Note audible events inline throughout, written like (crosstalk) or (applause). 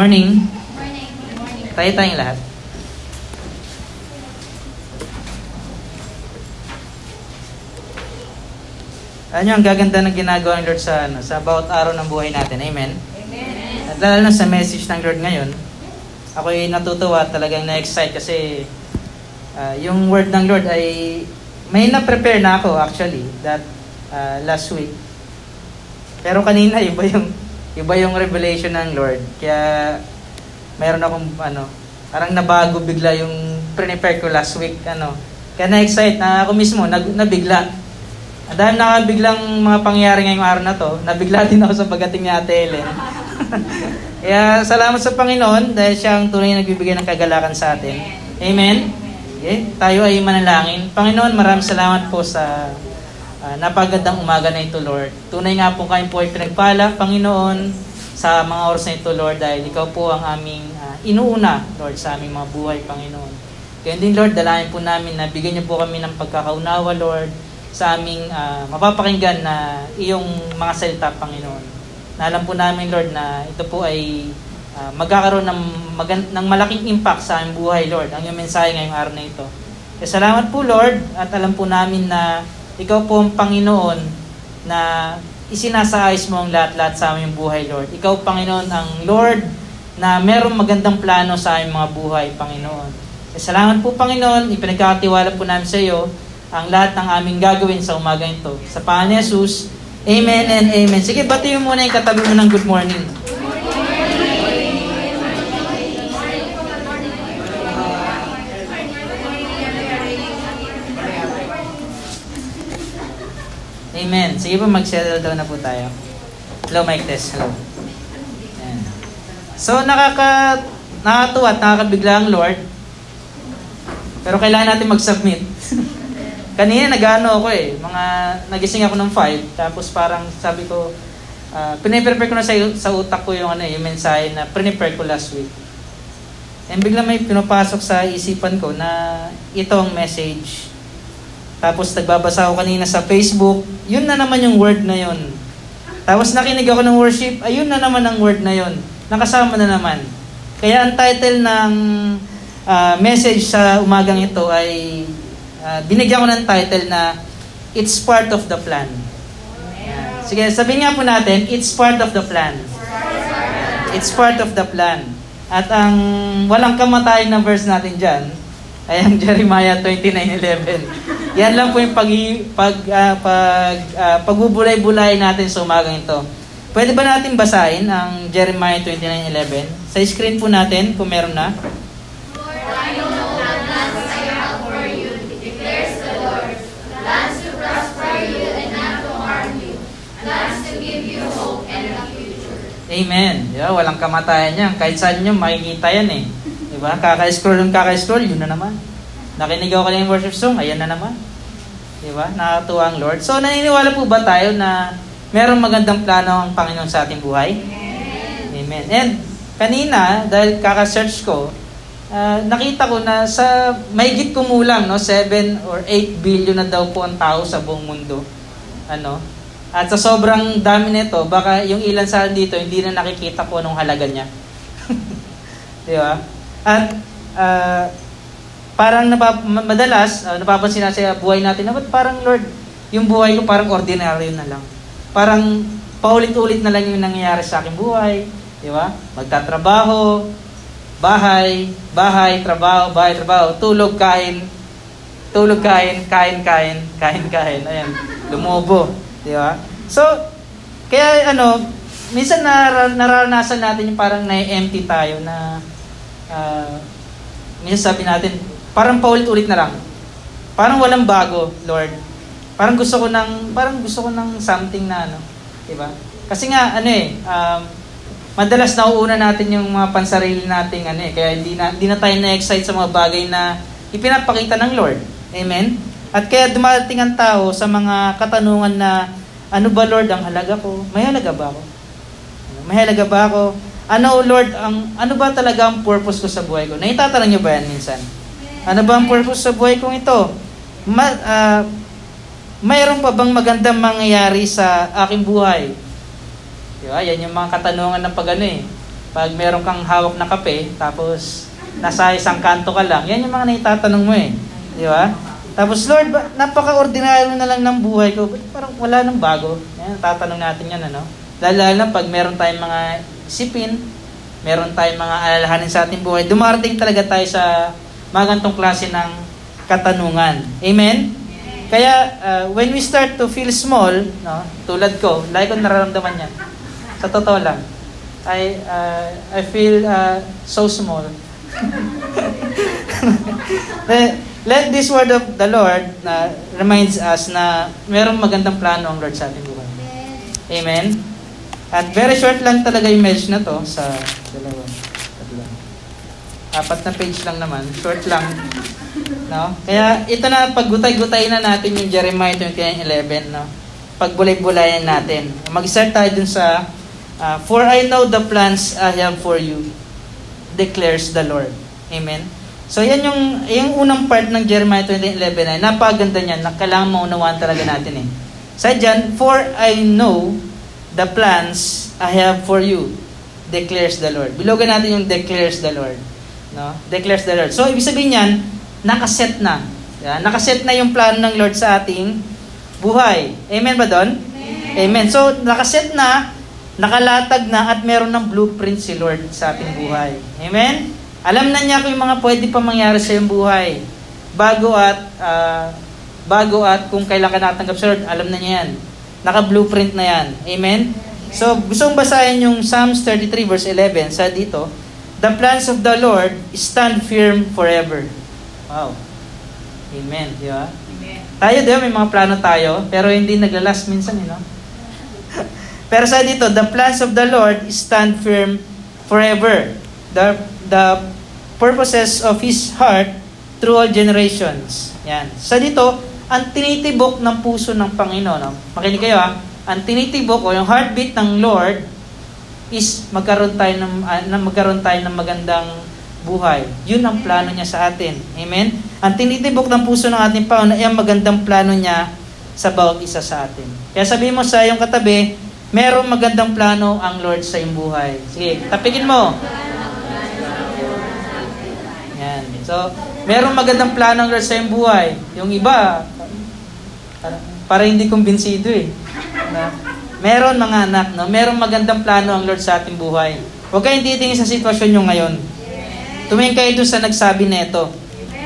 morning. Morning. Tayo tayong lahat. Ano ang gaganda ng ginagawa ng Lord sa, ano, sa bawat araw ng buhay natin. Amen? Amen. At lalo na sa message ng Lord ngayon, ako'y natutuwa at talagang na-excite kasi ah, yung word ng Lord ay may na-prepare na ako actually that ah, last week. Pero kanina (laughs) iba yung iba yung revelation ng Lord. Kaya mayroon akong ano, parang nabago bigla yung prepare ko last week ano. Kaya na-excite na ako mismo, nag, nabigla. Ang dahil nakabiglang mga pangyayari ngayong araw na to, nabigla (laughs) din ako sa pagating ni Ate Ellen. (laughs) Kaya salamat sa Panginoon dahil siya ang tunay na nagbibigay ng kagalakan sa atin. Amen? Okay? Tayo ay manalangin. Panginoon, maraming salamat po sa uh, napagandang umaga na ito, Lord. Tunay nga po kayo po ay pinagpala, Panginoon, sa mga oras na ito, Lord, dahil ikaw po ang aming uh, inuuna, Lord, sa aming mga buhay, Panginoon. Kaya din, Lord, dalayan po namin na bigyan niyo po kami ng pagkakaunawa, Lord, sa aming uh, mapapakinggan na iyong mga salita, Panginoon. Na alam po namin, Lord, na ito po ay uh, magkakaroon ng, magan- ng malaking impact sa aming buhay, Lord, ang iyong mensahe ngayong araw na ito. Kaya salamat po, Lord, at alam po namin na ikaw po ang Panginoon na isinasaayos mo ang lahat-lahat sa aming buhay, Lord. Ikaw, Panginoon, ang Lord na merong magandang plano sa aming mga buhay, Panginoon. Kaya salamat po, Panginoon, ipinagkakatiwala po namin sa iyo ang lahat ng aming gagawin sa umaga ito. Sa pangalan ni Jesus, Amen and Amen. Sige, batiin mo muna yung katabi mo ng good morning. Amen. Sige po, mag-settle down na po tayo. Hello, mic test. Hello. Ayan. So, nakaka, nakatuwa at nakakabigla ang Lord. Pero kailangan natin mag-submit. (laughs) Kanina nag-ano ako eh, mga nagising ako ng 5, tapos parang sabi ko, uh, piniprepare ko na sa, sa utak ko yung, ano, yung mensahe na prepare ko last week. And bigla may pinapasok sa isipan ko na ito ang message. Tapos nagbabasa ako kanina sa Facebook, yun na naman yung word na yun. Tapos nakinig ako ng worship, ayun na naman ang word na yun. Nakasama na naman. Kaya ang title ng uh, message sa umagang ito ay uh, binigyan ko ng title na It's Part of the Plan. Sige, sabihin nga po natin, It's Part of the Plan. It's part of the plan. At ang walang kamatayan na verse natin dyan, ay ang (laughs) Jeremiah 29.11. Yan lang po yung pag, pag, uh, pag, uh, pagbubulay-bulay natin sa umagang ito. Pwede ba natin basahin ang Jeremiah 29.11? Sa screen po natin, kung meron na. Amen. Ba? Walang kamatayan yan. Kahit saan nyo, makikita yan eh. Di ba? Kaka-scroll yung kaka-scroll, yun na naman. Nakinig ako kanina yung worship song, ayan na naman. Di ba? Nakatuwa ang Lord. So, naniniwala po ba tayo na merong magandang plano ang Panginoon sa ating buhay? Amen. Amen. And kanina, dahil kaka-search ko, uh, nakita ko na sa mahigit kumulang, no, 7 or 8 billion na daw po ang tao sa buong mundo. Ano? At sa sobrang dami nito, baka yung ilan sa dito hindi na nakikita ko anong halaga niya. (laughs) Di ba? At uh, parang napap- madalas, uh, napapansin natin sa buhay natin, na parang Lord, yung buhay ko parang ordinaryo na lang. Parang paulit-ulit na lang yung nangyayari sa aking buhay. Di ba? Magtatrabaho, bahay, bahay, trabaho, bahay, trabaho, tulog, kain, tulog, kain, kain, kain, kain, kain. Ayan, lumubo. Di ba? So, kaya ano, minsan nar- nararanasan natin yung parang na-empty tayo na uh, minsan sabi natin, parang paulit-ulit na lang. Parang walang bago, Lord. Parang gusto ko ng parang gusto ko ng something na ano, 'di ba? Kasi nga ano eh, um, madalas nauuna natin yung mga pansarili nating ano eh, kaya hindi na hindi na tayo na-excite sa mga bagay na ipinapakita ng Lord. Amen. At kaya dumating ang tao sa mga katanungan na, ano ba Lord ang halaga ko? May halaga ba ako? May halaga ba ako? Ano Lord, ang, ano ba talaga ang purpose ko sa buhay ko? Naitatanong niyo ba yan minsan? Ano ba ang purpose sa buhay kong ito? Ma, uh, mayroon pa bang magandang mangyayari sa aking buhay? Diba? Yan yung mga katanungan ng pag ano eh. Pag meron kang hawak na kape, tapos nasa isang kanto ka lang, yan yung mga naitatanong mo eh. Di ba? Tapos, Lord, napaka-ordinaryo na lang ng buhay ko. Parang wala nang bago? Yan, tatanong natin yan, ano? Lalo na pag meron tayong mga isipin, meron tayong mga alalahanin sa ating buhay, dumarating talaga tayo sa mga gantong klase ng katanungan. Amen? Kaya, uh, when we start to feel small, no, tulad ko, lagi ko nararamdaman yan. Sa totoo lang. I, uh, I feel uh, so small. (laughs) Let this word of the Lord na reminds us na merong magandang plano ang Lord sa ating buhay. Amen? At very short lang talaga yung message na to sa dalawa. Tatlo. Apat na page lang naman. Short lang. No? Kaya ito na, paggutay-gutay na natin yung Jeremiah 29.11. No? Pagbulay-bulayan natin. Mag-start tayo dun sa uh, For I know the plans I have for you, declares the Lord. Amen? So yan yung, yung unang part ng Jeremiah 20:11 ay napaganda niyan na kailangan maunawaan talaga natin eh. Sa dyan, For I know the plans I have for you, declares the Lord. Bilogan natin yung declares the Lord. No? Declares the Lord. So ibig sabihin niyan, nakaset na. Yan, nakaset na yung plano ng Lord sa ating buhay. Amen ba doon? Amen. Amen. So nakaset na, nakalatag na at meron ng blueprint si Lord sa ating buhay. Amen? Alam na niya kung yung mga pwede pa mangyari sa iyong buhay. Bago at uh, bago at kung kailan ka natanggap sa Lord, alam na niya yan. Naka-blueprint na yan. Amen? So, gusto kong basahin yung Psalms 33 verse 11. Sa dito, The plans of the Lord stand firm forever. Wow. Amen. Di ba? Amen. Tayo din, may mga plano tayo, pero hindi naglalas minsan, you know? (laughs) pero sa dito, the plans of the Lord stand firm forever. The the purposes of His heart through all generations. Yan. Sa dito, ang tinitibok ng puso ng Panginoon. No? Makinig kayo ha. Ang tinitibok o yung heartbeat ng Lord is magkaroon tayo ng, uh, magkaroon tayo ng magandang buhay. Yun ang plano niya sa atin. Amen? Ang tinitibok ng puso ng ating Panginoon ay ang magandang plano niya sa bawat isa sa atin. Kaya sabihin mo sa iyong katabi, merong magandang plano ang Lord sa iyong buhay. Sige, tapikin mo. Yan. So, merong magandang plano ng Lord sa iyong buhay. Yung iba, para hindi kumbinsido eh. Na, meron mga anak, no? merong magandang plano ang Lord sa ating buhay. Huwag kayong titingin sa sitwasyon nyo ngayon. Tumingin kayo doon sa nagsabi neto.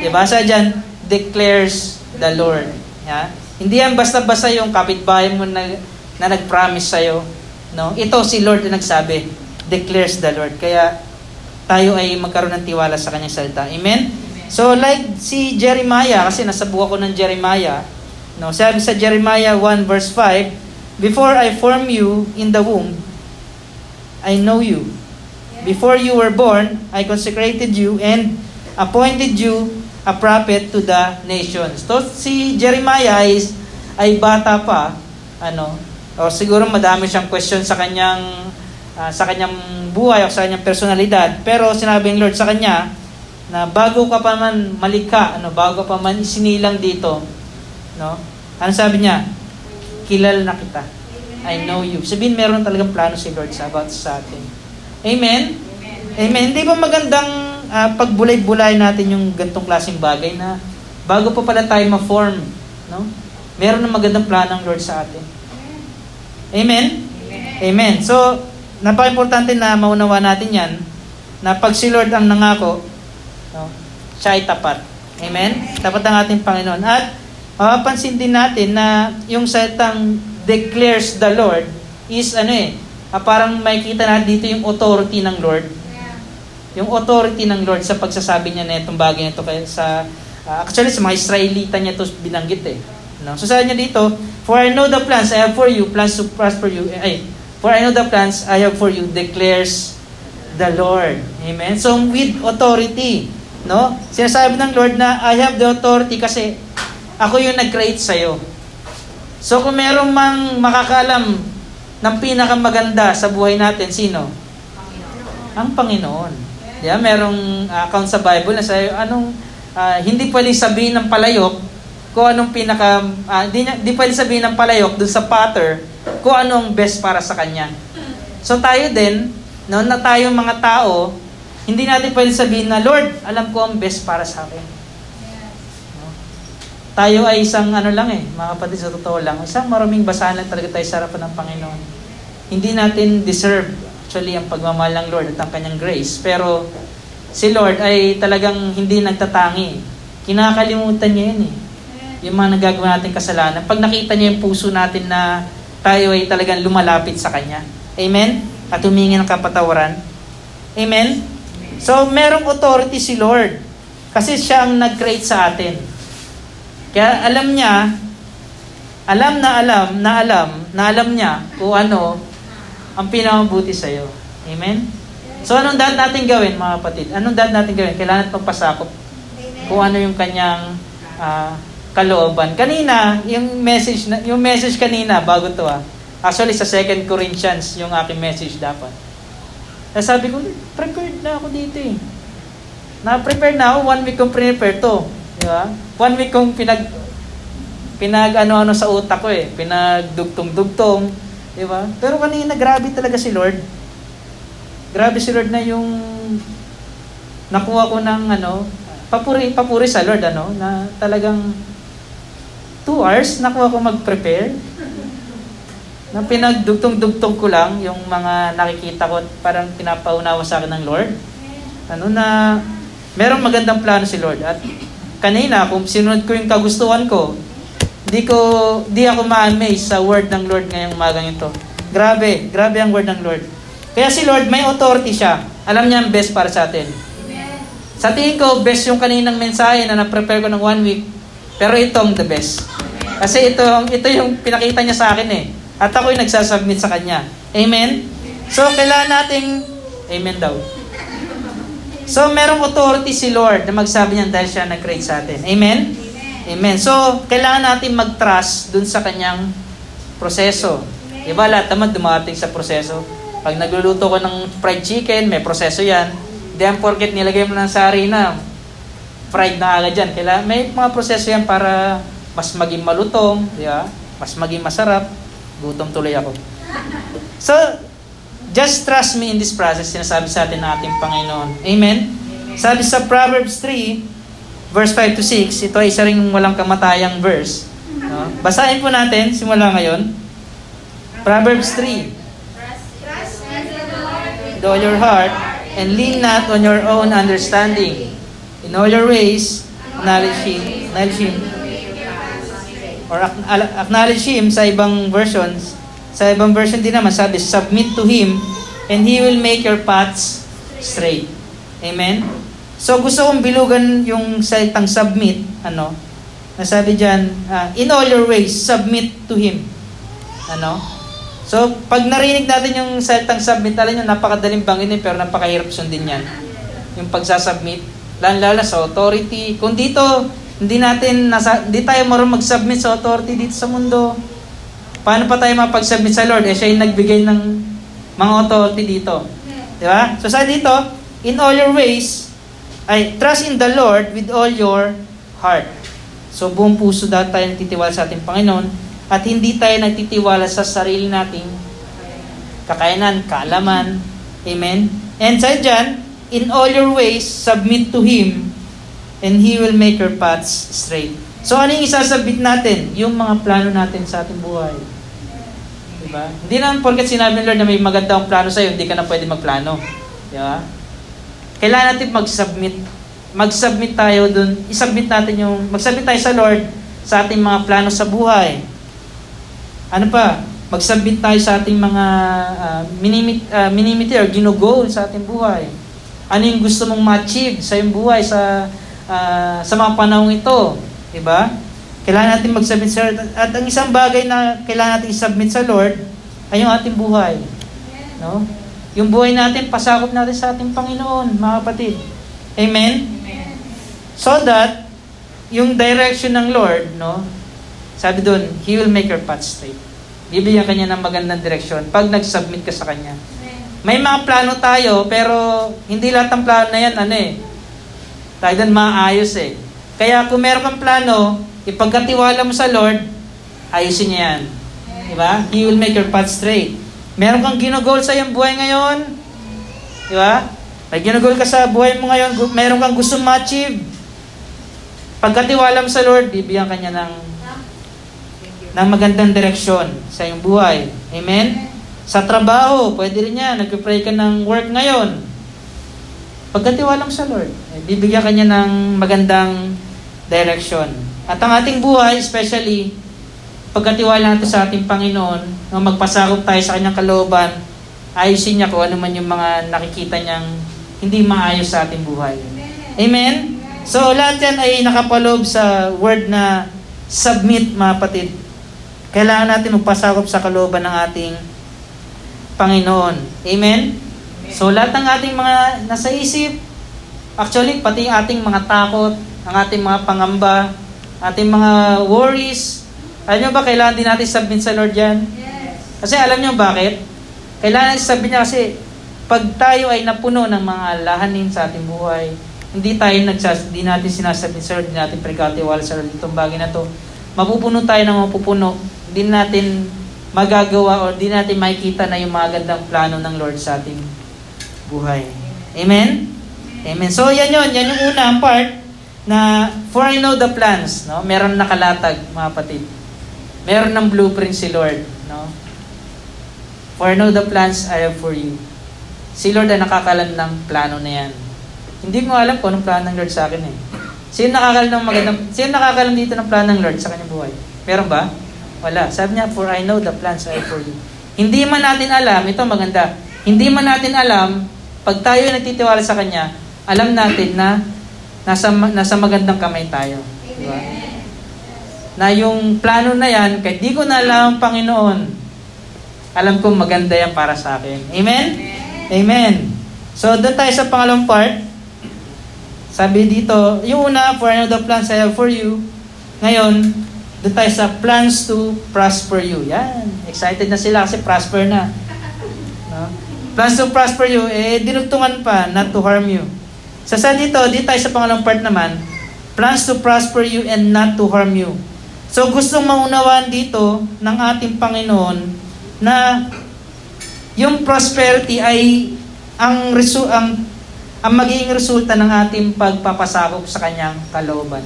Diba? Sa dyan, declares the Lord. Yeah? Hindi yan basta-basta yung kapitbahay mo na, na nag-promise sa'yo. No? Ito si Lord na nagsabi. Declares the Lord. Kaya tayo ay magkaroon ng tiwala sa kanyang salita. Amen? So like si Jeremiah, kasi nasa buka ko ng Jeremiah, no, sabi sa Jeremiah 1 verse 5, Before I form you in the womb, I know you. Before you were born, I consecrated you and appointed you a prophet to the nations. So si Jeremiah is, ay bata pa, ano, o siguro madami siyang question sa kanyang uh, sa kanyang buhay o sa kanyang personalidad. Pero sinabi ng Lord sa kanya na bago ka pa man malikha, ano, bago pa man isinilang dito, no? Ano sabi niya? Kilal na kita. I know you. Sabihin, meron talagang plano si Lord sa about sa atin. Amen? Amen. Hindi ba magandang uh, pagbulay-bulay natin yung gantong klaseng bagay na bago pa pala tayo ma-form, no? Meron na magandang plano ng Lord sa atin. Amen? Amen. Amen. So, napaka-importante na maunawa natin yan, na pag si Lord ang nangako, no, siya ay tapat. Amen? Tapat ang ating Panginoon. At mapapansin din natin na yung salitang declares the Lord is ano eh, ah, parang makikita natin dito yung authority ng Lord. Yung authority ng Lord sa pagsasabi niya na itong bagay na ito kaya sa uh, actually sa mga Israelita niya ito binanggit eh. No? So sabi niya dito, For I know the plans I have for you, plans to prosper you, eh, ay, For I know the plans I have for you, declares the Lord. Amen? So, with authority. No? Sinasabi ng Lord na, I have the authority kasi ako yung nag-create sa'yo. So, kung merong mang makakalam ng pinakamaganda sa buhay natin, sino? Panginoon. Ang Panginoon. Yeah, merong account sa Bible na sa'yo, anong, uh, hindi pwedeng sabihin ng palayok kung anong pinaka, uh, di, di pwedeng sabihin ng palayok dun sa potter kung ano ang best para sa kanya. So tayo din, noon na tayo mga tao, hindi natin pwede sabihin na, Lord, alam ko ang best para sa akin. Tayo ay isang ano lang eh, mga kapatid sa totoo lang, isang maraming basahan lang talaga tayo sa harapan ng Panginoon. Hindi natin deserve actually ang pagmamahal ng Lord at ang kanyang grace. Pero si Lord ay talagang hindi nagtatangi. Kinakalimutan niya yun eh. Yung mga nagagawa natin kasalanan. Pag nakita niya yung puso natin na tayo ay talagang lumalapit sa Kanya. Amen? At humingi ng kapatawaran. Amen? So, merong authority si Lord. Kasi siya ang nag-create sa atin. Kaya alam niya, alam na alam, na alam, na alam niya kung ano ang pinamabuti sa iyo. Amen? So anong dad natin gawin mga kapatid? Anong dad natin gawin? Kailangan pagpasakop kung ano yung kanyang uh, kalooban. Kanina, yung message na, yung message kanina bago to ah. Actually sa 2 Corinthians yung aking message dapat. Kaya sabi ko, prepared na ako dito eh. Na-prepare na ako, one week kong prepare to. Di ba? One week kong pinag pinag ano-ano sa utak ko eh. Pinagdugtong-dugtong. Di ba? Pero kanina, grabe talaga si Lord. Grabe si Lord na yung nakuha ko ng ano, papuri, papuri sa Lord, ano, na talagang two hours nakuha ko mag-prepare. Na pinagdugtong-dugtong ko lang yung mga nakikita ko parang pinapaunawa sa akin ng Lord. Ano na, merong magandang plano si Lord. At kanina, kung sinunod ko yung kagustuhan ko, Di ko, di ako ma-amaze sa word ng Lord ngayong umagang ito. Grabe, grabe ang word ng Lord. Kaya si Lord, may authority siya. Alam niya ang best para sa atin. Amen. Sa tingin ko, best yung kaninang mensahe na na-prepare ko ng one week. Pero itong the best. Kasi ito, ito yung pinakita niya sa akin eh. At ako yung nagsasubmit sa kanya. Amen? So, kailangan nating, amen daw. So, merong authority si Lord na magsabi niyan dahil siya nag-create sa atin. Amen? Amen. So, kailangan natin mag-trust dun sa kanyang proseso. Diba, lahat naman dumating sa proseso. Pag nagluluto ko ng fried chicken, may proseso yan. Then, porket nilagay mo ng sari na, fried na agad dyan. Kailangan, may mga proseso yan para mas maging malutong, di ba? mas maging masarap. Gutom tuloy ako. So, just trust me in this process, sinasabi sa atin ng ating Panginoon. Amen? Sabi sa Proverbs 3, verse 5 to 6, ito ay isa ring walang kamatayang verse. No? Basahin po natin, simula ngayon. Proverbs 3. With all your heart, and lean not on your own understanding. In all your ways, acknowledge Him. Acknowledge Him. Or acknowledge Him sa ibang versions. Sa ibang version din naman, sabi, submit to Him, and He will make your paths straight. Amen? So gusto kong bilugan yung salitang submit, ano, nasabi diyan, uh, in all your ways, submit to Him. Ano? So, pag narinig natin yung salitang submit, alam nyo, napakadaling banginin, pero napakahirap sundin yan. Yung pagsasubmit, lalo sa authority. Kung dito, hindi natin, nasa, hindi tayo marunong mag-submit sa authority dito sa mundo, paano pa tayo mapag-submit sa Lord? Eh, siya yung nagbigay ng mga authority dito. Di ba? So, sa dito, in all your ways, ay trust in the Lord with all your heart. So buong puso dapat tayo nagtitiwala sa ating Panginoon at hindi tayo nagtitiwala sa sarili nating kakayanan, kaalaman. Amen? And sa dyan, in all your ways, submit to Him and He will make your paths straight. So ano yung isasabit natin? Yung mga plano natin sa ating buhay. Diba? Hindi naman porket sinabi ng Lord na may magandang plano sa'yo, hindi ka na pwede magplano. Diba? kailangan natin mag-submit. Mag-submit tayo dun. I-submit natin yung, mag-submit tayo sa Lord sa ating mga plano sa buhay. Ano pa? Mag-submit tayo sa ating mga uh, minimit, uh, minimiti or ginugol sa ating buhay. Ano yung gusto mong ma-achieve sa iyong buhay sa uh, sa mga panahong ito. Diba? Kailangan natin mag-submit sa Lord. At ang isang bagay na kailangan natin i-submit sa Lord ay yung ating buhay. No? Yung buhay natin, pasakop natin sa ating Panginoon, mga kapatid. Amen? Amen. So that, yung direction ng Lord, no, sabi doon, He will make your path straight. Bibigyan kanya ng magandang direksyon pag nag-submit ka sa Kanya. Amen. May mga plano tayo, pero hindi lahat ng plano na yan, ano eh, tayo doon maayos eh. Kaya kung meron kang plano, ipagkatiwala mo sa Lord, ayusin niya yan. Diba? He will make your path straight. Meron kang ginugol sa iyong buhay ngayon, Di ba? May ginugol ka sa buhay mo ngayon, meron kang gusto ma-achieve. Pagkatiwala mo sa Lord, bibigyan ka niya ng, ng magandang direksyon sa iyong buhay. Amen? Sa trabaho, pwede rin yan. Nag-pray ka ng work ngayon. Pagkatiwala mo sa Lord, eh, bibigyan ka niya ng magandang direction. At ang ating buhay, especially, pagkatiwala natin sa ating Panginoon, na magpasakop tayo sa kanyang kalooban, ayusin niya kung ano man yung mga nakikita niyang hindi maayos sa ating buhay. Amen? So, lahat yan ay nakapaloob sa word na submit, mga patid. Kailangan natin magpasakop sa kalooban ng ating Panginoon. Amen? So, lahat ng ating mga nasa isip, actually, pati ating mga takot, ang ating mga pangamba, ating mga worries, alam nyo ba, kailangan din natin submit sa Lord yan? Kasi alam nyo bakit? Kailangan sabihin niya kasi, pag tayo ay napuno ng mga lahanin sa ating buhay, hindi tayo nagsas, hindi natin sinasabi, sir, hindi natin pagkatiwala sa itong bagay na to. Mapupuno tayo ng mapupuno. Hindi natin magagawa o hindi natin makikita na yung magandang plano ng Lord sa ating buhay. Amen? Amen. So, yan yun. Yan yung unang part na for I know the plans. No? Meron nakalatag, mga patid. Meron ng blueprint si Lord. No? For I know the plans I have for you. Si Lord ay nakakalam ng plano na yan. Hindi mo alam kung anong plano ng Lord sa akin eh. Sino nakakalam ng magandang, sino nakakalam dito ng plano ng Lord sa kanyang buhay? Meron ba? Wala. Sabi niya, for I know the plans I have for you. Hindi man natin alam, ito maganda, hindi man natin alam, pag tayo nagtitiwala sa Kanya, alam natin na nasa, nasa magandang kamay tayo. Di ba? Na yung plano na yan, kahit di ko na alam, Panginoon, alam ko maganda yan para sa akin. Amen? Amen. So, doon tayo sa pangalawang part. Sabi dito, yung una, for I know the plans I have for you. Ngayon, doon tayo sa plans to prosper you. Yan. Excited na sila kasi prosper na. No? Plans to prosper you, eh, dinugtungan pa, not to harm you. Sa sa dito, dito tayo sa pangalawang part naman, plans to prosper you and not to harm you. So, gustong maunawaan dito ng ating Panginoon na yung prosperity ay ang resu ang ang magiging resulta ng ating pagpapasakop sa kanyang kalooban.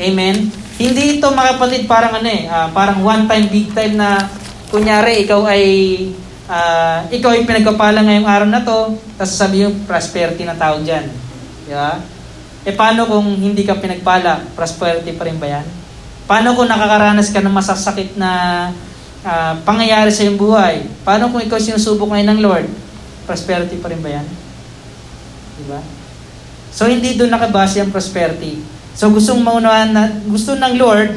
Amen? Hindi ito mga kapatid parang ano eh, uh, parang one time, big time na kunyari ikaw ay uh, ikaw ay pinagpapala ngayong araw na to, tapos sabi yung prosperity na tawag dyan. Yeah? E paano kung hindi ka pinagpala? Prosperity pa rin ba yan? Paano kung nakakaranas ka ng masasakit na uh, pangyayari sa iyong buhay? Paano kung ikaw sinusubok ngayon ng Lord? Prosperity pa rin ba yan? Diba? So hindi doon nakabase ang prosperity. So gustong maunawaan na, gusto ng Lord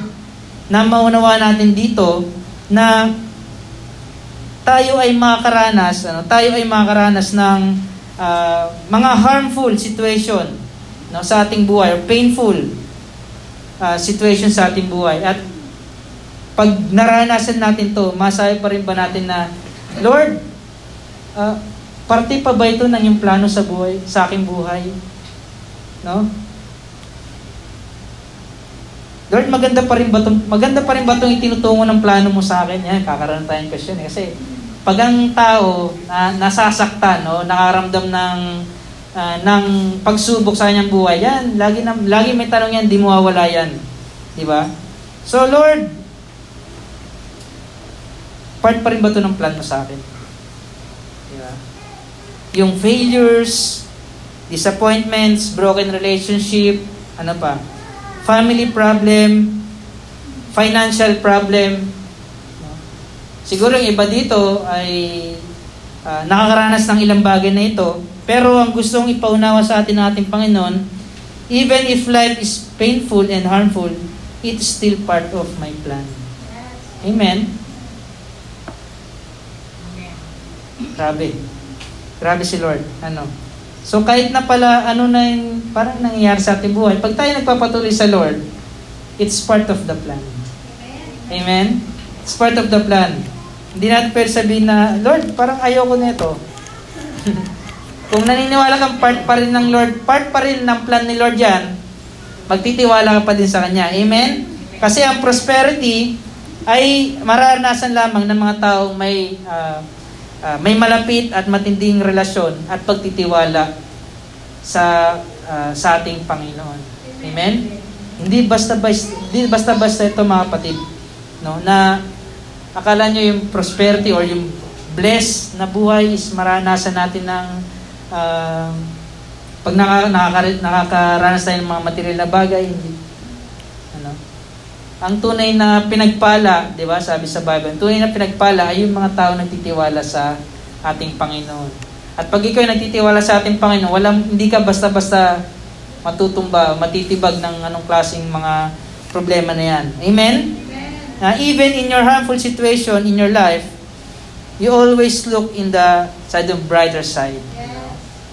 na maunawaan natin dito na tayo ay makakaranas, ano, tayo ay makakaranas ng uh, mga harmful situation no, sa ating buhay, or painful uh, situation sa ating buhay. At pag naranasan natin to, masabi pa rin ba natin na, Lord, uh, Parte pa ba ito ng iyong plano sa buhay, sa aking buhay? No? Lord, maganda pa rin ba itong, maganda pa rin ba itong itinutungo ng plano mo sa akin? Yan, kakaroon tayong question eh. Kasi, pag ang tao na, nasasaktan, no, nakaramdam ng uh, ng pagsubok sa kanyang buhay, yan, lagi, na, lagi may tanong yan, di mo mawawala yan. Di ba? So, Lord, part pa rin ba ito ng plan mo sa akin? Di ba? yung failures, disappointments, broken relationship, ano pa, family problem, financial problem. Siguro yung iba dito ay uh, nakakaranas ng ilang bagay na ito, pero ang gustong ipaunawa sa atin ng ating Panginoon, even if life is painful and harmful, it's still part of my plan. Amen? Grabe. Grabe si Lord. Ano? So kahit na pala ano na yung parang nangyayari sa ating buhay, pag tayo nagpapatuloy sa Lord, it's part of the plan. Amen? It's part of the plan. Hindi natin pwede sabihin na, Lord, parang ayoko nito. (laughs) Kung naniniwala kang part pa rin ng Lord, part pa rin ng plan ni Lord yan, magtitiwala ka pa din sa Kanya. Amen? Kasi ang prosperity ay mararanasan lamang ng mga taong may uh, uh, may malapit at matinding relasyon at pagtitiwala sa uh, sa ating Panginoon. Amen? Hindi basta-basta hindi basta-basta ito mga kapatid, no, na akala nyo yung prosperity or yung blessed na buhay is maranasan natin ng uh, pag naka, nakaka, nakakaranas tayo ng mga material na bagay, hindi. Ano? Ang tunay na pinagpala, di ba, sabi sa Bible, ang tunay na pinagpala ay yung mga tao nagtitiwala sa ating Panginoon. At pag ikaw nagtitiwala sa ating Panginoon, walang, hindi ka basta-basta matutumba, matitibag ng anong klaseng mga problema na yan. Amen? Uh, even in your harmful situation in your life, you always look in the side of brighter side.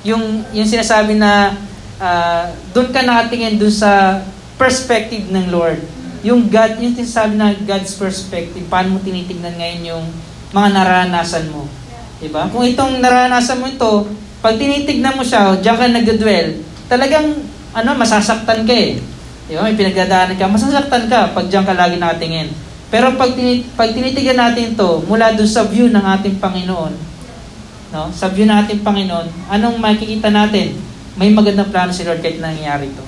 Yung, yung sinasabi na uh, doon ka nakatingin doon sa perspective ng Lord. Yung God, yung sinasabi na God's perspective, paano mo tinitingnan ngayon yung mga naranasan mo. Diba? Kung itong naranasan mo ito, pag tinitignan mo siya, diyan ka nagdadwell, talagang ano, masasaktan ka eh. Diba? May pinagdadaanan ka, masasaktan ka pag diyan ka lagi nakatingin. Pero pag, tinit- pag tinitigan natin ito mula doon sa view ng ating Panginoon, no? sa view ng ating Panginoon, anong makikita natin? May magandang plano si Lord kahit nangyayari ito.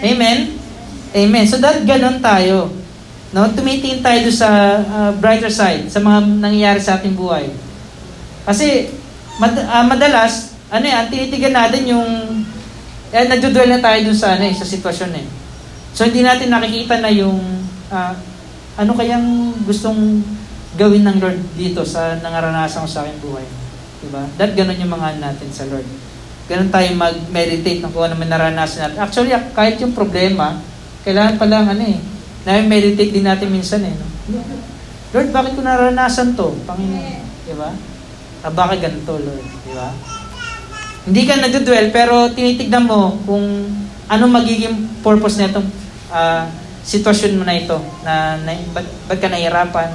Amen? Amen. So that ganon tayo. No, tumitingin tayo doon sa uh, brighter side, sa mga nangyayari sa ating buhay. Kasi mad, uh, madalas, ano yan, tinitigan natin yung eh, nagdudwell na tayo dun sa, ano, eh, sa sitwasyon eh. So, hindi natin nakikita na yung uh, ano kayang gustong gawin ng Lord dito sa nangaranasan ko sa aking buhay. Diba? That ganun yung mga natin sa Lord. Ganun tayo mag-meditate ng kung ano naranasan natin. Actually, kahit yung problema, kailangan pa lang ano eh, na-meditate din natin minsan eh. No? Lord, bakit ko naranasan to? Panginoon. Diba? Ah, bakit ganito, Lord? Diba? Hindi ka nagdudwell, pero tinitignan mo kung ano magiging purpose na itong uh, sitwasyon mo na ito. Na, na ba't, ba't ka nahihirapan?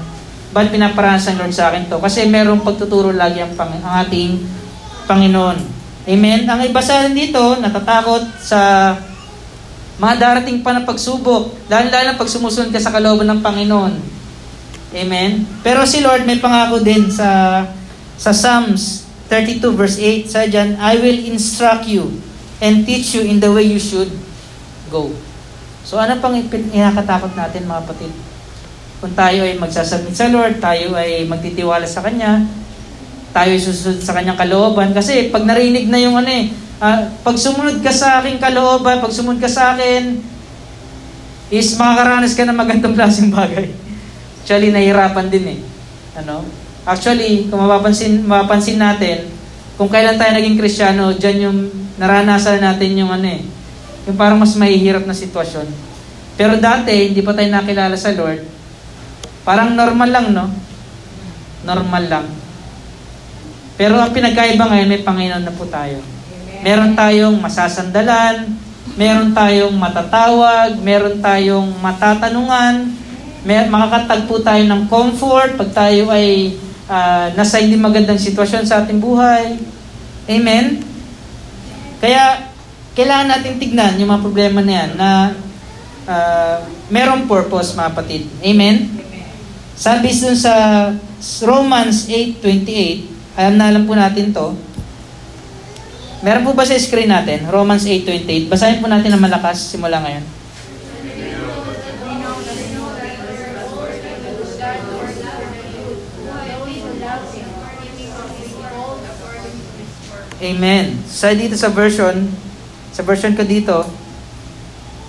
Ba't pinaparanas ng Lord sa akin to? Kasi merong pagtuturo lagi ang, pang, ang ating Panginoon. Amen? Ang iba sa dito, natatakot sa mga darating pa na pagsubok. Lalo-lalo pag sumusunod ka sa kalooban ng Panginoon. Amen? Pero si Lord may pangako din sa sa Psalms 32 verse 8, sa dyan, I will instruct you and teach you in the way you should go. So ano pang inakatakot natin mga kapatid? Kung tayo ay magsasubmit sa Lord, tayo ay magtitiwala sa Kanya, tayo ay susunod sa Kanyang kalooban. Kasi pag narinig na yung ano eh, uh, pag sumunod ka sa aking kalooban, pag sumunod ka sa akin, is makakaranas ka ng magandang (laughs) klaseng bagay. Actually, nahihirapan din eh. Ano? Actually, kung mapapansin, mapapansin natin, kung kailan tayo naging kristyano, dyan yung naranasan natin yung ano eh, yung parang mas mahihirap na sitwasyon. Pero dati, hindi pa tayo nakilala sa Lord, parang normal lang, no? Normal lang. Pero ang pinagkaiba ngayon, may Panginoon na po tayo. Meron tayong masasandalan, meron tayong matatawag, meron tayong matatanungan, may, makakatagpo tayo ng comfort pag tayo ay uh, nasa hindi magandang sitwasyon sa ating buhay. Amen? Kaya, kailangan natin tignan yung mga problema na yan na uh, merong purpose, mga kapatid. Amen? Sabi dun sa Romans 8.28, alam na alam po natin to, meron po ba sa screen natin? Romans 8.28. Basahin po natin ng malakas simula ngayon. Amen. Sa dito sa version, sa version ko dito,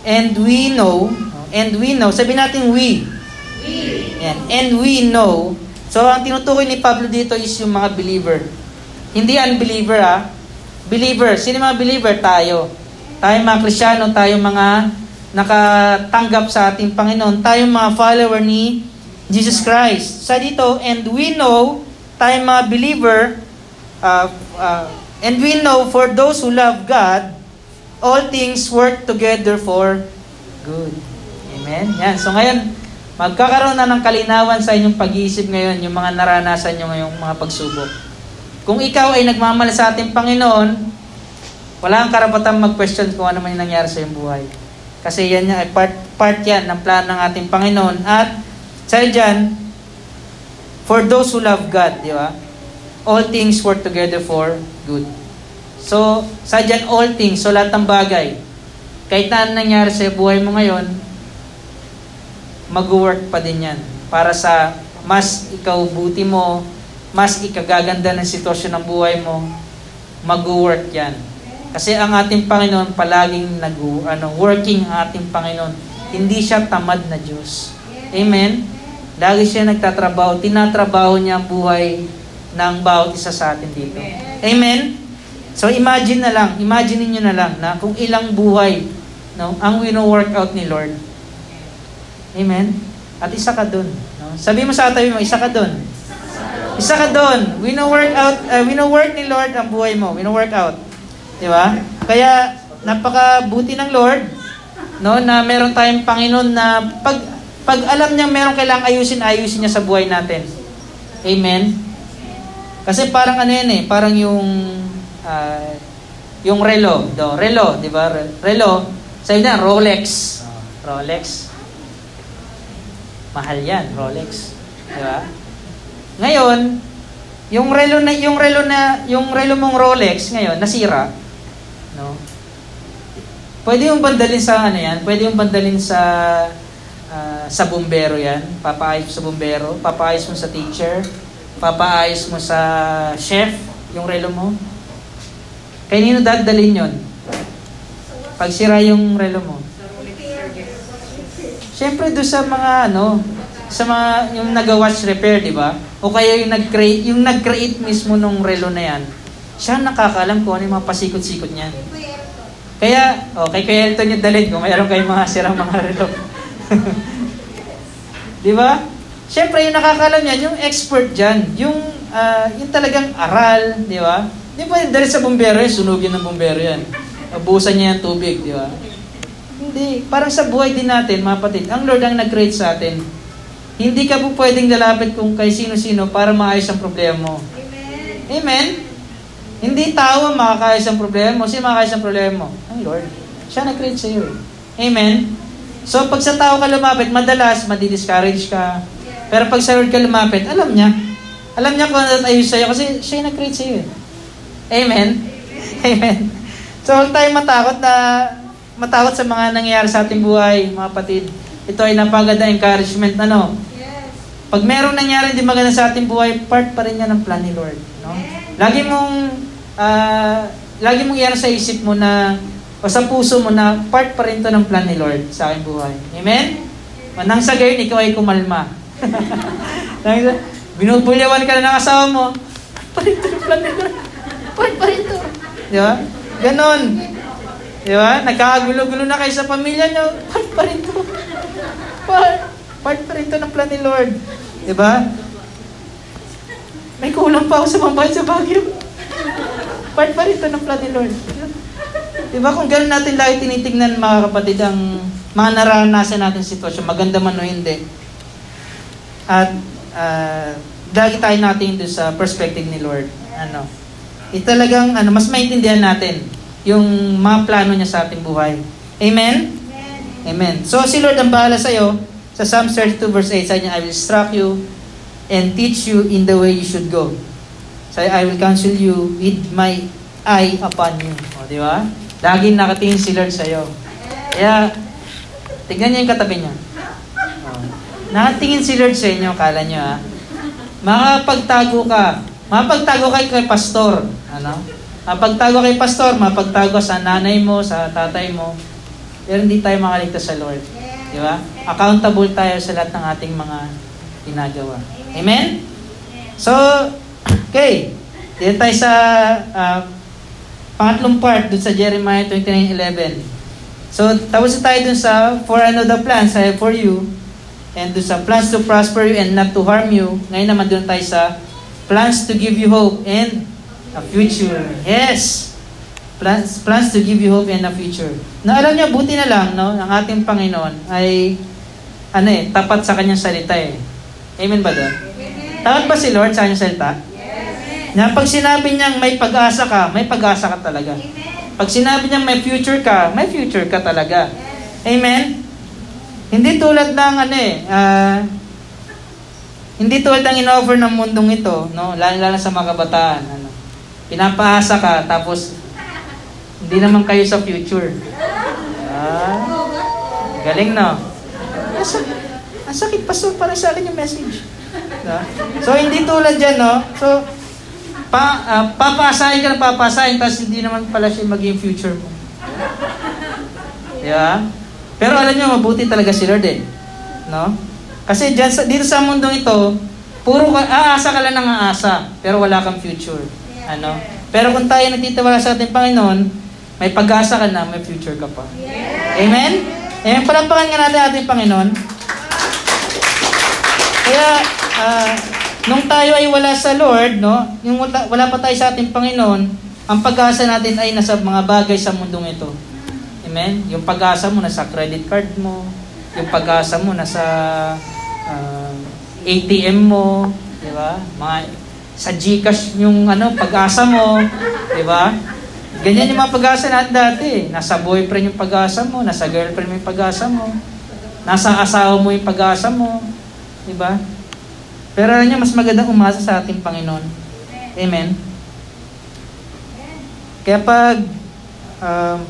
and we know, and we know, sabi natin we. We. Yan. And we know. So, ang tinutukoy ni Pablo dito is yung mga believer. Hindi unbeliever ah. Believer. Sino mga believer? Tayo. Tayo mga Krisyano, tayo mga nakatanggap sa ating Panginoon. Tayo mga follower ni Jesus Christ. Sa dito, and we know, tayo mga believer, uh, uh, And we know for those who love God, all things work together for good. Amen? Yan. So ngayon, magkakaroon na ng kalinawan sa inyong pag-iisip ngayon, yung mga naranasan nyo ngayong mga pagsubok. Kung ikaw ay nagmamahal sa ating Panginoon, wala kang karapatang mag-question kung ano man yung nangyari sa iyong buhay. Kasi yan ay part, part yan ng plano ng ating Panginoon. At sa dyan, for those who love God, di ba? all things work together for good. So, sa dyan all things, so lahat ng bagay, kahit na nangyari sa buhay mo ngayon, mag-work pa din yan. Para sa mas ikaw buti mo, mas ikagaganda ng sitwasyon ng buhay mo, mag-work yan. Kasi ang ating Panginoon palaging nag ano, working ang ating Panginoon. Hindi siya tamad na Diyos. Amen? Lagi siya nagtatrabaho. Tinatrabaho niya ang buhay ng bawat isa sa atin dito. Amen? So imagine na lang, imagine niyo na lang na kung ilang buhay no, ang wino-work out ni Lord. Amen? At isa ka doon. No? Sabi mo sa tabi mo, isa ka doon. Isa ka doon. Wino-work out, uh, wino-work ni Lord ang buhay mo. Wino-work out. Di ba? Kaya napakabuti ng Lord no na meron tayong Panginoon na pag pag alam niya meron kailangang ayusin, ayusin niya sa buhay natin. Amen. Kasi parang ano yan eh, parang yung uh, yung relo, do, relo, di ba? Relo, sabi na, Rolex. Rolex. Mahal yan, Rolex. Di ba? Ngayon, yung relo na yung relo na yung relo mong Rolex ngayon nasira, no? Pwede yung bandalin sa ano yan, pwede yung bandalin sa uh, sa bumbero yan, papaayos sa bumbero, papaayos mo sa teacher, papaayos mo sa chef, yung relo mo. Kanino dadalhin yon? Pag sira yung relo mo. Siyempre do sa mga ano, sa mga yung nag-watch repair, di ba? O kaya yung nag-create, yung nag-create mismo nung relo na yan, siya nakakaalam kung ano yung mga pasikot-sikot niyan. Kaya, okay, kaya ito niyo dalhin kung mayroon kayong mga sirang mga relo. (laughs) di ba? Siyempre, yung nakakaalam yan, yung expert dyan, yung, uh, yung talagang aral, di ba? Di ba dali sa bumbero yan, sunugin ng bumbero yan. Abusan niya yung tubig, di ba? Hindi. Parang sa buhay din natin, mga patid, ang Lord ang nag-create sa atin. Hindi ka po pwedeng lalapit kung kay sino-sino para maayos ang problema mo. Amen? Amen? Hindi tao ang makakayos ang problema mo. Sino makakayos ang problema mo? Ang Lord. Siya nag-create sa iyo. Eh. Amen? So, pag sa tao ka lumapit, madalas, madi-discourage ka. Pero pag sa Lord ka lumapit, alam niya. Alam niya kung ano ayos sa'yo kasi siya nag-create sa'yo. Eh. Amen? Amen. So, huwag tayong matakot na matakot sa mga nangyayari sa ating buhay, mga patid. Ito ay napaganda encouragement na no. Pag merong nangyari hindi maganda sa ating buhay, part pa rin yan ng plan ni Lord. No? Lagi mong, uh, lagi mong iyan sa isip mo na, o sa puso mo na part pa rin to ng plan ni Lord sa aking buhay. Amen? Nang sa gayon, ikaw ay kumalma. (laughs) Binubulyawan ka na ng asawa mo, pa rin to ng plan ni Lord. Part pa rin to. Di ba? Ganon. Di ba? Nagkakagulo-gulo na kayo sa pamilya nyo, part pa rin to. Part, part pa rin to ng plan ni Lord. Di ba? May kulang pa ako sa pambayad sa Baguio. Part pa rin to ng plan ni Lord. Di ba kung gano'n natin lagi tinitingnan mga kapatid ang mga naranasan natin sitwasyon, maganda man o hindi. At uh, lagi tayo natin doon sa perspective ni Lord. Ano, eh, talagang ano, mas maintindihan natin yung mga plano niya sa ating buhay. Amen? Amen. Amen. So si Lord ang bahala sa iyo. Sa Psalm 32 verse 8, sabi niya, I will instruct you and teach you in the way you should go. So I will counsel you with my eye upon you. O, di ba? Laging nakatingin si Lord sa iyo. Kaya, tignan niyo yung katabi niya. O, nakatingin si Lord sa inyo, kala niyo ha. Makapagtago ka Mapagtago kay kay pastor. Ano? Mapagtago kay pastor, mapagtago sa nanay mo, sa tatay mo. Pero hindi tayo makaligtas sa Lord. Di ba? Accountable tayo sa lahat ng ating mga ginagawa. Amen? So, okay. Dito tayo sa uh, pangatlong part dun sa Jeremiah 29.11. So, tapos tayo dun sa For I know the plans I have for you and dun sa plans to prosper you and not to harm you. Ngayon naman dun tayo sa plans to give you hope and a future. Yes! Plans, plans to give you hope and a future. Na alam niyo, buti na lang, no, ang ating Panginoon ay, ano eh, tapat sa kanyang salita eh. Amen ba doon? Tapat ba si Lord sa kanyang salita? Yes. Na pag sinabi niyang may pag-asa ka, may pag-asa ka talaga. Amen. Pag sinabi niyang may future ka, may future ka talaga. Yes. Amen? Hindi tulad ng ano eh, uh, Hindi tulad ng in-offer ng mundong ito, no? Lalo-lalo sa mga kabataan. Ano? Pinapaasa ka, tapos hindi naman kayo sa future. Ah, galing, no? Ang sakit, ang sakit pastor, para sa akin yung message. No? So, hindi tulad dyan, no? So, pa, uh, papasahin ka na papasahin, tapos hindi naman pala siya maging future mo. Di ba? Pero alam nyo, mabuti talaga si Lord eh. No? Kasi dyan, dito sa mundong ito, puro ka, aasa ka lang ng aasa, pero wala kang future. Ano? Pero kung tayo nagtitiwala sa ating Panginoon, may pag-asa ka na, may future ka pa. Amen? Amen. Palampakan nga natin ating Panginoon. Kaya, uh, nung tayo ay wala sa Lord, no? Yung wala, wala pa tayo sa ating Panginoon, ang pag-asa natin ay nasa mga bagay sa mundong ito. Amen? Yung pag-asa mo nasa credit card mo, yung pag-asa mo nasa uh, ah, ATM mo, di ba? Mga sa GCash yung ano, pag-asa mo, di ba? Ganyan yung mga pag-asa natin dati. Nasa boyfriend yung pag-asa mo, nasa girlfriend mo yung pag-asa mo, nasa asawa mo yung pag-asa mo, di ba? Pero alam niyo, mas magandang umasa sa ating Panginoon. Amen? Kaya pag um,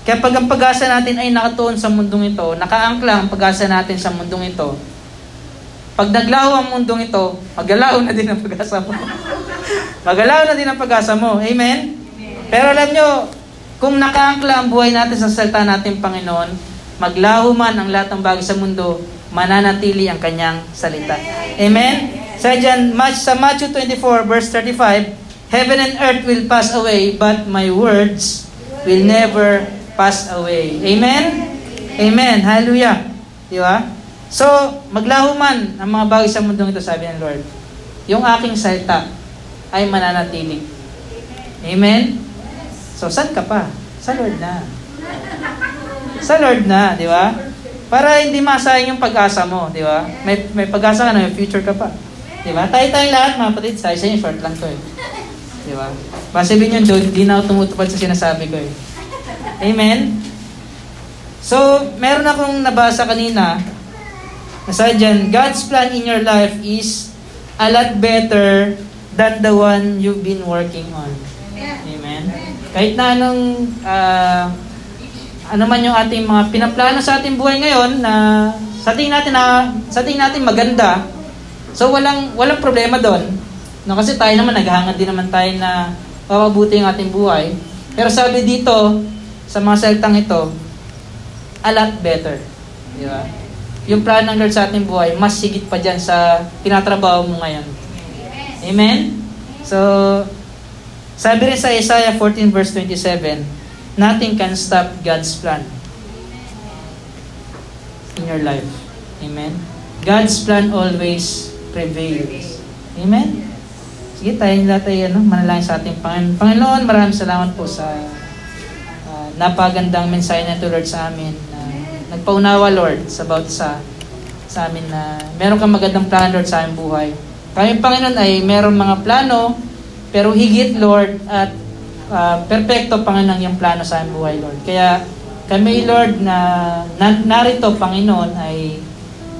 kaya pag ang pag-asa natin ay nakatuon sa mundong ito, nakaangkla ang pag-asa natin sa mundong ito, pag naglaho ang mundong ito, magalaw na din ang pag-asa mo. (laughs) magalaw na din ang pag-asa mo. Amen? Pero alam nyo, kung nakaangkla ang buhay natin sa salita natin, Panginoon, maglaho man ang lahat ng bagay sa mundo, mananatili ang kanyang salita. Amen? Sa dyan, sa Matthew 24, verse 35, Heaven and earth will pass away, but my words will never pass away. Amen? Amen. Hallelujah. Di ba? So, maglaho man ang mga bagay sa mundong ito, sabi ng Lord. Yung aking salita ay mananatili. Amen? So, saan ka pa? Sa Lord na. Sa Lord na, di ba? Para hindi masayang yung pag-asa mo, di ba? May, may pag-asa ka na, may future ka pa. Di ba? Tayo-tayo lahat, mga kapatid, sa isa yung short lang to eh. Di ba? Pasabihin nyo, hindi na ako tumutupad sa sinasabi ko eh. Amen? So, meron akong nabasa kanina. Nasa dyan, God's plan in your life is a lot better than the one you've been working on. Amen? Kahit na anong, uh, ano man yung ating mga pinaplano sa ating buhay ngayon na sa tingin natin na sa tingin natin maganda. So walang walang problema doon. No kasi tayo naman naghahangad din naman tayo na mapabuti ang ating buhay. Pero sabi dito, sa mga salitang ito, a lot better. Di ba? Yung plan ng Lord sa ating buhay, mas sigit pa dyan sa tinatrabaho mo ngayon. Amen? So, sabi rin sa Isaiah 14 verse 27, nothing can stop God's plan in your life. Amen? God's plan always prevails. Amen? Sige, tayo lahat ay ano, manalangin sa ating Panginoon. Panginoon, maraming salamat po sa napagandang mensahe na to Lord sa amin. Uh, nagpaunawa Lord sa about sa sa amin na meron kang magandang plano Lord sa aming buhay. Kami Panginoon ay meron mga plano pero higit Lord at uh, perfecto Panginoon yung plano sa aming buhay Lord. Kaya kami Lord na, na narito Panginoon ay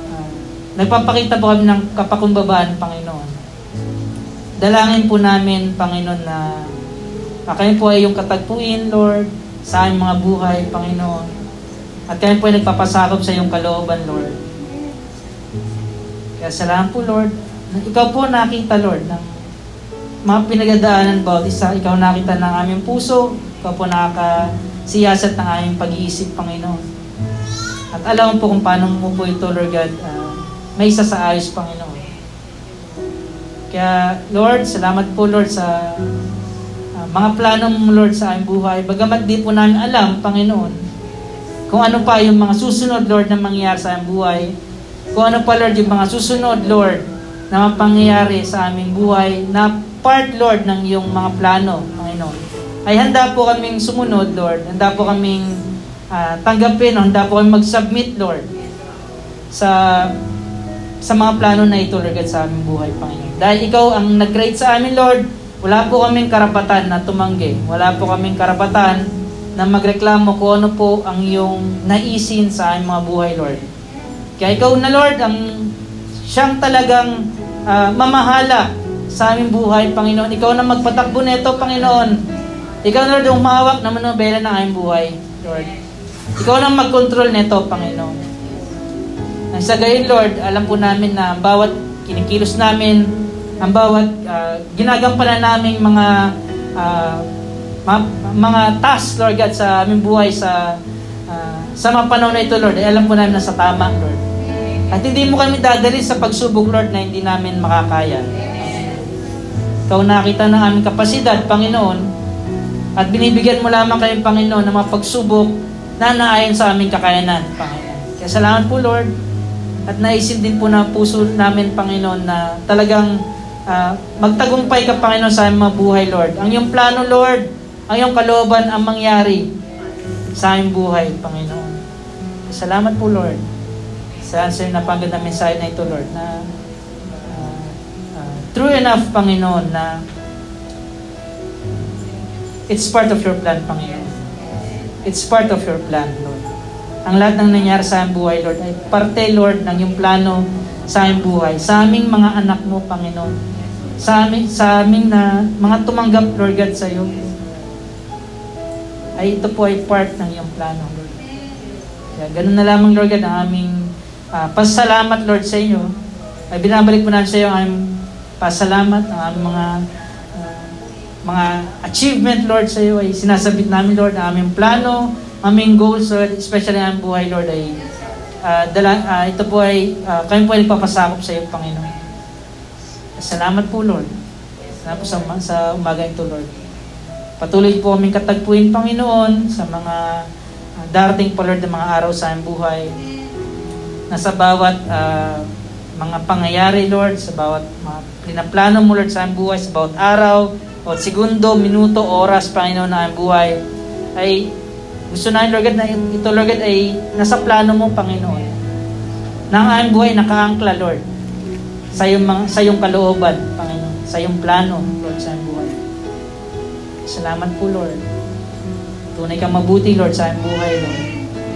uh, nagpapakita po kami ng kapakumbabaan Panginoon. Dalangin po namin Panginoon na uh, kami po ay yung katagpuin Lord sa aming mga buhay, Panginoon. At kami po ay nagpapasakop sa iyong kalooban, Lord. Kaya salamat po, Lord. Ikaw po nakita, Lord, ng mga pinagadaanan bawat isa. Ikaw nakita ng aming puso. Ikaw po nakakasiyasat ng aming pag-iisip, Panginoon. At alam po kung paano mo po ito, Lord God, uh, may isa sa ayos, Panginoon. Kaya, Lord, salamat po, Lord, sa mga plano mo, Lord, sa aming buhay. Bagamat di po namin alam, Panginoon, kung ano pa yung mga susunod, Lord, na mangyayari sa aming buhay. Kung ano pa, Lord, yung mga susunod, Lord, na mapangyayari sa aming buhay, na part, Lord, ng iyong mga plano, Panginoon. Ay handa po kaming sumunod, Lord. Handa po kaming uh, tanggapin, handa po kaming mag-submit, Lord, sa sa mga plano na ito, Lord, sa aming buhay, Panginoon. Dahil ikaw ang nag-create sa amin, Lord, wala po kaming karapatan na tumanggi. Wala po kaming karapatan na magreklamo kung ano po ang iyong naisin sa aming mga buhay, Lord. Kaya ikaw na, Lord, ang siyang talagang uh, mamahala sa aming buhay, Panginoon. Ikaw na magpatakbo nito, Panginoon. Ikaw na rin umawak na manobela ng aming buhay, Lord. Ikaw na mag-control nito, Panginoon. Nang sa gayon, Lord, alam po namin na bawat kinikilos namin, ang bawat uh, ginagampanan naming mga uh, ma- mga tasks, Lord God, sa aming buhay, sa uh, sa mga panahon na ito, Lord, ay alam po namin na sa tama, Lord. At hindi mo kami dadali sa pagsubok, Lord, na hindi namin makakaya. Ikaw nakita ng aming kapasidad, Panginoon, at binibigyan mo lamang kami, Panginoon, ng mga pagsubok na naayon sa aming kakayanan, Panginoon. Kaya salamat po, Lord. At naisin din po na puso namin, Panginoon, na talagang uh, magtagumpay ka, Panginoon, sa aming buhay, Lord. Ang iyong plano, Lord, ang iyong kalooban ang mangyari sa aming buhay, Panginoon. Salamat po, Lord, sa answer na pagod na mensahe na ito, Lord, na uh, uh, true enough, Panginoon, na it's part of your plan, Panginoon. It's part of your plan, Lord. Ang lahat ng nangyari sa aming buhay, Lord, ay parte, Lord, ng yung plano sa aming buhay, sa aming mga anak mo, Panginoon. Sa aming, sa aming na mga tumanggap, Lord God, sa iyo. Ay ito po ay part ng iyong plano, Lord. Kaya ganun na lamang, Lord God, ang aming uh, pasalamat, Lord, sa iyo. Ay binabalik po namin sa iyo ang aming pasalamat, ang aming mga mga achievement, Lord, sa iyo ay sinasabit namin, Lord, ang aming plano, aming goals, Lord, especially ang buhay, Lord, ay uh, dala, uh, ito po ay, uh, kami po ay papasakop sa iyo, Panginoon. Salamat po, Lord. Salamat po sa, sa umaga ito, Lord. Patuloy po kaming katagpuin, Panginoon, sa mga uh, darating po, Lord, ng mga araw sa aming buhay. Na sa bawat uh, mga pangyayari, Lord, sa bawat mga pinaplano mo, Lord, sa aming buhay, sa bawat araw, o segundo, minuto, oras, Panginoon, na ang buhay, ay gusto namin, Lord God, na ito, Lord God, ay nasa plano mo, Panginoon. Na ang aming buhay nakaangkla, Lord, sa iyong, mga, sa iyong kalooban, Panginoon, sa iyong plano, Lord, sa aming buhay. Salamat po, Lord. Tunay kang mabuti, Lord, sa aming buhay, Lord.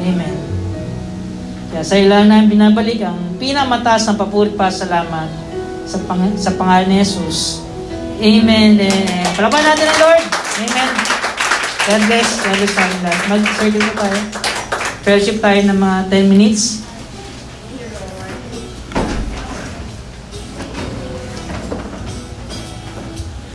Amen. Kaya sa ilan na binabalik ang pinamataas ng papurit pa salamat sa, pang, sa pangalan ni Jesus. Amen. Amen. Natin ang Lord. Amen. God bless. God bless namin. Mag-circle tayo. Fellowship tayo ng mga 10 minutes.